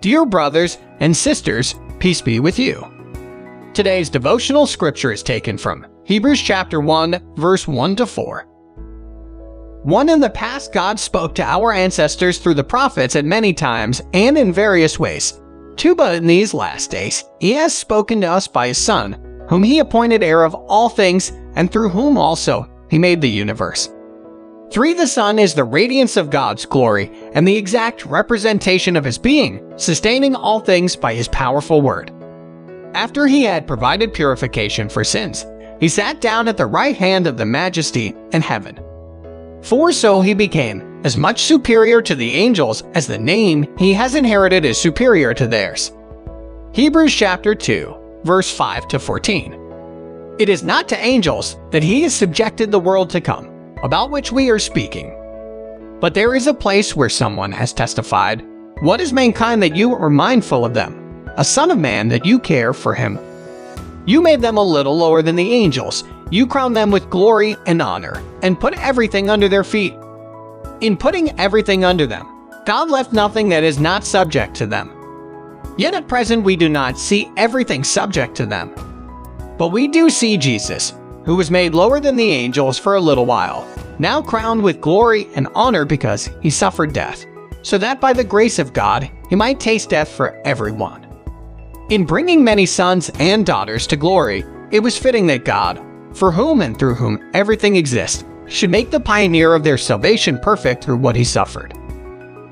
Dear brothers and sisters, peace be with you. Today's devotional scripture is taken from Hebrews chapter 1, verse 1 to 4. One in the past God spoke to our ancestors through the prophets at many times and in various ways. Two but in these last days, he has spoken to us by his Son, whom he appointed heir of all things, and through whom also he made the universe. 3. The Son is the radiance of God's glory and the exact representation of his being, sustaining all things by his powerful word. After he had provided purification for sins, he sat down at the right hand of the majesty in heaven. For so he became as much superior to the angels as the name he has inherited is superior to theirs. Hebrews chapter 2, verse 5 to 14. It is not to angels that he has subjected the world to come about which we are speaking. But there is a place where someone has testified, What is mankind that you are mindful of them? A son of man that you care for him. You made them a little lower than the angels. You crowned them with glory and honor, and put everything under their feet. In putting everything under them, God left nothing that is not subject to them. Yet at present we do not see everything subject to them. But we do see Jesus, who was made lower than the angels for a little while, now crowned with glory and honor because he suffered death, so that by the grace of God he might taste death for everyone. In bringing many sons and daughters to glory, it was fitting that God, for whom and through whom everything exists, should make the pioneer of their salvation perfect through what he suffered.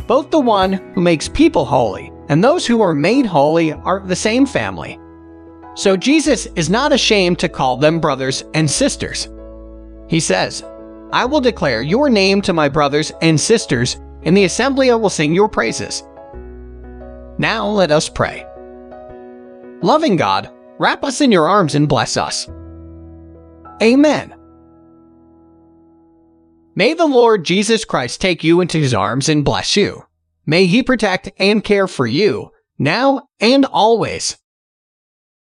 Both the one who makes people holy and those who are made holy are the same family, so Jesus is not ashamed to call them brothers and sisters. He says, I will declare your name to my brothers and sisters. In the assembly I will sing your praises. Now let us pray. Loving God, wrap us in your arms and bless us. Amen. May the Lord Jesus Christ take you into his arms and bless you. May he protect and care for you, now and always.